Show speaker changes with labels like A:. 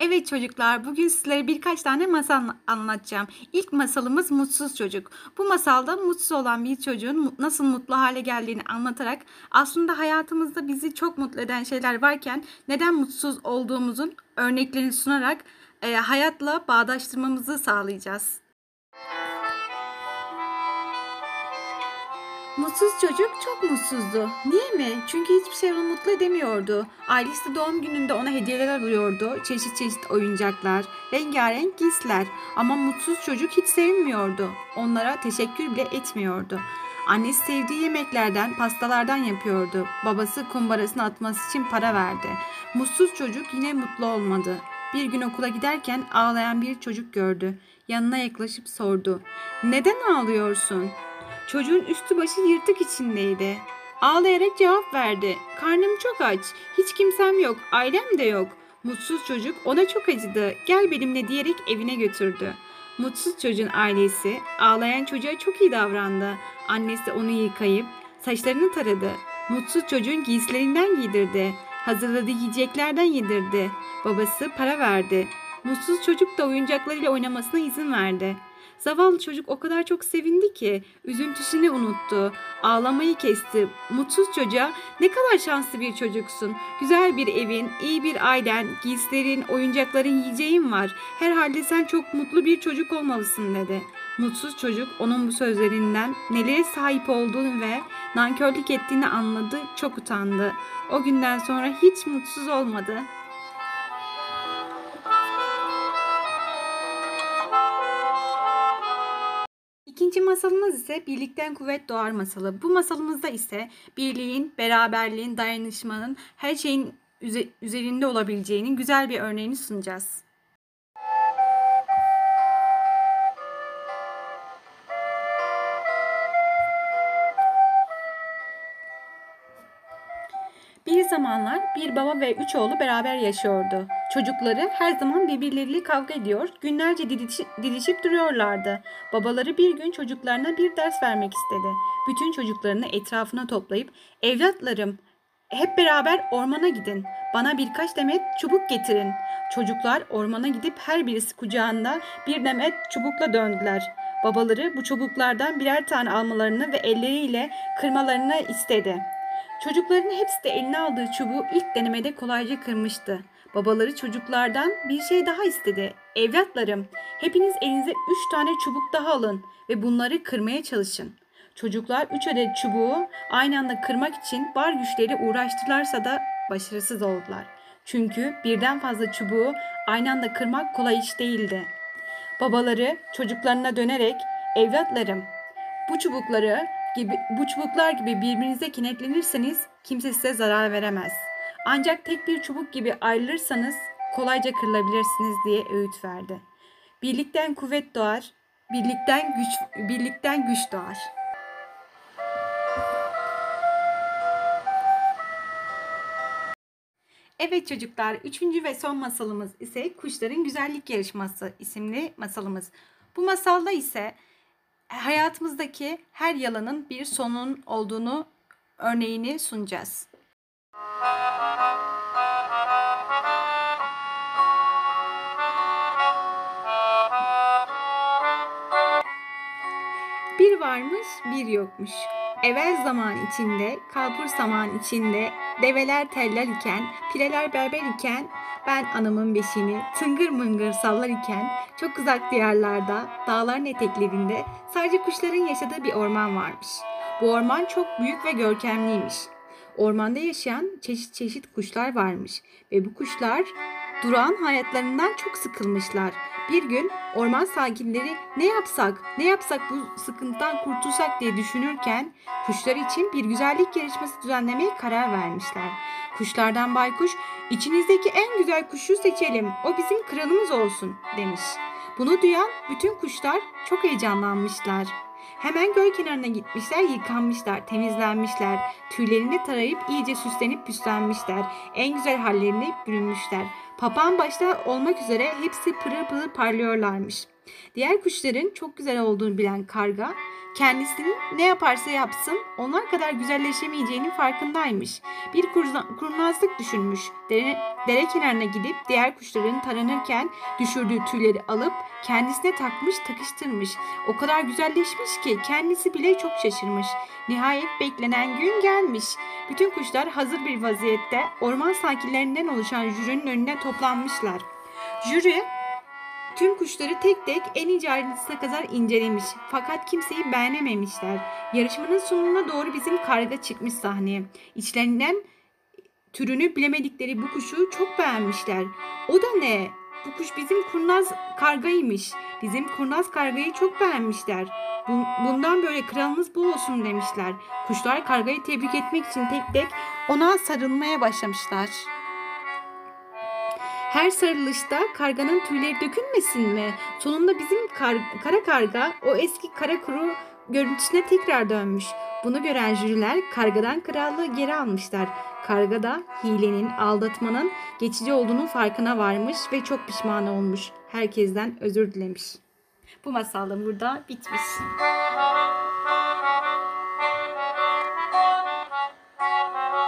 A: Evet çocuklar, bugün sizlere birkaç tane masal anlatacağım. İlk masalımız Mutsuz Çocuk. Bu masalda mutsuz olan bir çocuğun nasıl mutlu hale geldiğini anlatarak aslında hayatımızda bizi çok mutlu eden şeyler varken neden mutsuz olduğumuzun örneklerini sunarak e, hayatla bağdaştırmamızı sağlayacağız. Mutsuz çocuk çok mutsuzdu. Niye mi? Çünkü hiçbir şey onu mutlu edemiyordu. Ailesi doğum gününde ona hediyeler alıyordu. Çeşit çeşit oyuncaklar, rengarenk giysiler. Ama mutsuz çocuk hiç sevinmiyordu. Onlara teşekkür bile etmiyordu. Annesi sevdiği yemeklerden, pastalardan yapıyordu. Babası kumbarasını atması için para verdi. Mutsuz çocuk yine mutlu olmadı. Bir gün okula giderken ağlayan bir çocuk gördü. Yanına yaklaşıp sordu. Neden ağlıyorsun? Çocuğun üstü başı yırtık içindeydi. Ağlayarak cevap verdi. Karnım çok aç. Hiç kimsem yok. Ailem de yok. Mutsuz çocuk ona çok acıdı. Gel benimle diyerek evine götürdü. Mutsuz çocuğun ailesi ağlayan çocuğa çok iyi davrandı. Annesi onu yıkayıp saçlarını taradı. Mutsuz çocuğun giysilerinden giydirdi. Hazırladığı yiyeceklerden yedirdi. Babası para verdi. Mutsuz çocuk da oyuncaklarıyla oynamasına izin verdi. Zavallı çocuk o kadar çok sevindi ki üzüntüsünü unuttu. Ağlamayı kesti. Mutsuz çocuğa ne kadar şanslı bir çocuksun. Güzel bir evin, iyi bir ailen, giysilerin, oyuncakların, yiyeceğin var. Herhalde sen çok mutlu bir çocuk olmalısın dedi. Mutsuz çocuk onun bu sözlerinden nelere sahip olduğunu ve nankörlük ettiğini anladı, çok utandı. O günden sonra hiç mutsuz olmadı. İkinci masalımız ise birlikten kuvvet doğar masalı. Bu masalımızda ise birliğin, beraberliğin, dayanışmanın her şeyin üzerinde olabileceğinin güzel bir örneğini sunacağız. Zamanlar bir baba ve üç oğlu beraber yaşıyordu. Çocukları her zaman birbirleriyle kavga ediyor, günlerce didişip, duruyorlardı. Babaları bir gün çocuklarına bir ders vermek istedi. Bütün çocuklarını etrafına toplayıp, evlatlarım hep beraber ormana gidin. Bana birkaç demet çubuk getirin. Çocuklar ormana gidip her birisi kucağında bir demet çubukla döndüler. Babaları bu çubuklardan birer tane almalarını ve elleriyle kırmalarını istedi. Çocukların hepsi de eline aldığı çubuğu ilk denemede kolayca kırmıştı. Babaları çocuklardan bir şey daha istedi. Evlatlarım, hepiniz elinize üç tane çubuk daha alın ve bunları kırmaya çalışın. Çocuklar üç adet çubuğu aynı anda kırmak için var güçleri uğraştılarsa da başarısız oldular. Çünkü birden fazla çubuğu aynı anda kırmak kolay iş değildi. Babaları çocuklarına dönerek evlatlarım bu çubukları gibi bu çubuklar gibi birbirinize kinetlenirseniz kimse size zarar veremez. Ancak tek bir çubuk gibi ayrılırsanız kolayca kırılabilirsiniz diye öğüt verdi. Birlikten kuvvet doğar, birlikten güç birlikten güç doğar. Evet çocuklar, üçüncü ve son masalımız ise Kuşların Güzellik Yarışması isimli masalımız. Bu masalda ise hayatımızdaki her yalanın bir sonun olduğunu örneğini sunacağız. Bir varmış bir yokmuş. Evvel zaman içinde, kalpur zaman içinde, develer teller iken, pireler berber iken, ben anamın beşini tıngır mıngır sallar iken, çok uzak diyarlarda, dağların eteklerinde sadece kuşların yaşadığı bir orman varmış. Bu orman çok büyük ve görkemliymiş. Ormanda yaşayan çeşit çeşit kuşlar varmış ve bu kuşlar durağan hayatlarından çok sıkılmışlar. Bir gün orman sakinleri ne yapsak, ne yapsak bu sıkıntıdan kurtulsak diye düşünürken kuşlar için bir güzellik yarışması düzenlemeye karar vermişler. Kuşlardan baykuş, içinizdeki en güzel kuşu seçelim, o bizim kralımız olsun demiş. Bunu duyan bütün kuşlar çok heyecanlanmışlar. Hemen göl kenarına gitmişler, yıkanmışlar, temizlenmişler. Tüylerini tarayıp iyice süslenip püslenmişler. En güzel hallerini bürünmüşler. Papağan başta olmak üzere hepsi pırıl pırıl parlıyorlarmış. Diğer kuşların çok güzel olduğunu bilen karga kendisinin ne yaparsa yapsın onlar kadar güzelleşemeyeceğinin farkındaymış. Bir kurnazlık düşünmüş. Dere, dere kenarına gidip diğer kuşların taranırken düşürdüğü tüyleri alıp kendisine takmış takıştırmış. O kadar güzelleşmiş ki kendisi bile çok şaşırmış. Nihayet beklenen gün gelmiş. Bütün kuşlar hazır bir vaziyette orman sakinlerinden oluşan jürinin önüne toplanmışlar. Jüri tüm kuşları tek tek en ince ayrıntısına kadar incelemiş. Fakat kimseyi beğenememişler. Yarışmanın sonuna doğru bizim karga çıkmış sahneye. İçlerinden türünü bilemedikleri bu kuşu çok beğenmişler. O da ne? Bu kuş bizim kurnaz kargaymış. Bizim kurnaz kargayı çok beğenmişler. Bu- Bundan böyle kralımız bu olsun demişler. Kuşlar kargayı tebrik etmek için tek tek ona sarılmaya başlamışlar. Her sarılışta karganın tüyleri dökülmesin mi? Sonunda bizim kar- kara karga o eski kara kuru görüntüsüne tekrar dönmüş. Bunu gören jüriler kargadan krallığı geri almışlar. Karga da hilenin, aldatmanın geçici olduğunun farkına varmış ve çok pişman olmuş. Herkesten özür dilemiş. Bu masal da burada bitmiş.